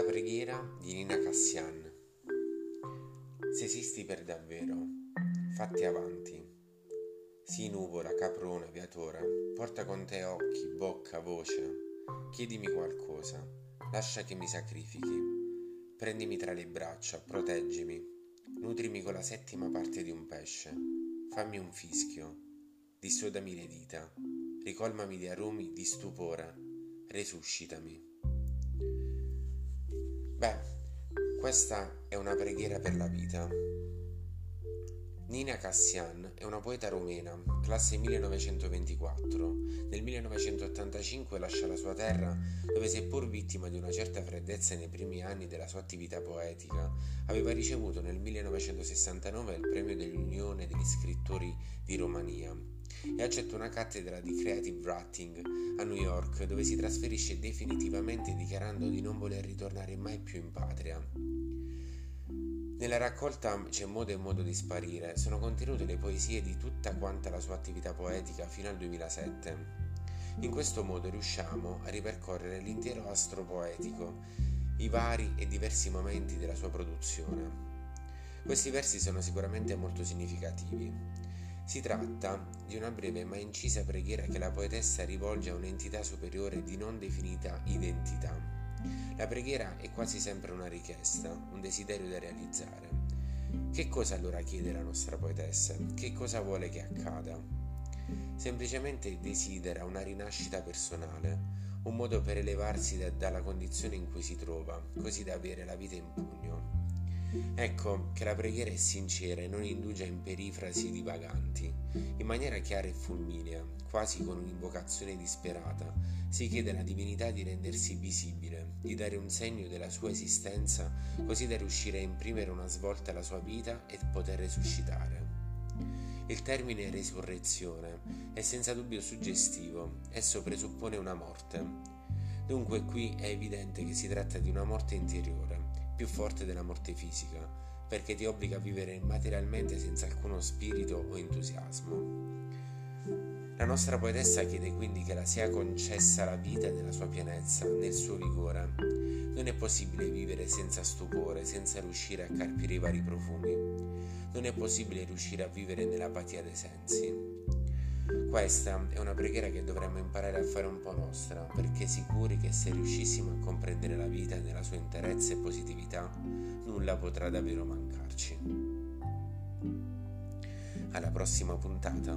La preghiera di Nina Cassian. Se esisti per davvero, fatti avanti. Sii nuvola, caprona, viatore, porta con te occhi, bocca, voce. Chiedimi qualcosa, lascia che mi sacrifichi. Prendimi tra le braccia, proteggimi. Nutrimi con la settima parte di un pesce. Fammi un fischio. Dissodami le dita. Ricolmami di aromi di stupore. Resuscitami. Beh, questa è una preghiera per la vita. Nina Cassian è una poeta rumena, classe 1924. Nel 1985 lascia la sua terra dove seppur vittima di una certa freddezza nei primi anni della sua attività poetica, aveva ricevuto nel 1969 il premio dell'Unione degli scrittori di Romania e accetta una cattedra di creative writing a New York dove si trasferisce definitivamente dichiarando di non voler ritornare mai più in patria. Nella raccolta C'è modo e modo di sparire sono contenute le poesie di tutta quanta la sua attività poetica fino al 2007. In questo modo riusciamo a ripercorrere l'intero astro poetico, i vari e diversi momenti della sua produzione. Questi versi sono sicuramente molto significativi. Si tratta di una breve ma incisa preghiera che la poetessa rivolge a un'entità superiore di non definita identità. La preghiera è quasi sempre una richiesta, un desiderio da realizzare. Che cosa allora chiede la nostra poetessa? Che cosa vuole che accada? Semplicemente desidera una rinascita personale, un modo per elevarsi da, dalla condizione in cui si trova, così da avere la vita in pugno. Ecco che la preghiera è sincera e non indugia in perifrasi divaganti. In maniera chiara e fulminea, quasi con un'invocazione disperata, si chiede alla divinità di rendersi visibile, di dare un segno della sua esistenza, così da riuscire a imprimere una svolta alla sua vita e poter resuscitare. Il termine resurrezione è senza dubbio suggestivo, esso presuppone una morte. Dunque qui è evidente che si tratta di una morte interiore più forte della morte fisica, perché ti obbliga a vivere materialmente senza alcuno spirito o entusiasmo. La nostra poetessa chiede quindi che la sia concessa la vita nella sua pienezza, nel suo vigore. Non è possibile vivere senza stupore, senza riuscire a carpire i vari profumi. Non è possibile riuscire a vivere nell'apatia dei sensi. Questa è una preghiera che dovremmo imparare a fare un po' nostra, perché sicuri che se riuscissimo a comprendere la vita nella sua interezza e positività, nulla potrà davvero mancarci. Alla prossima puntata.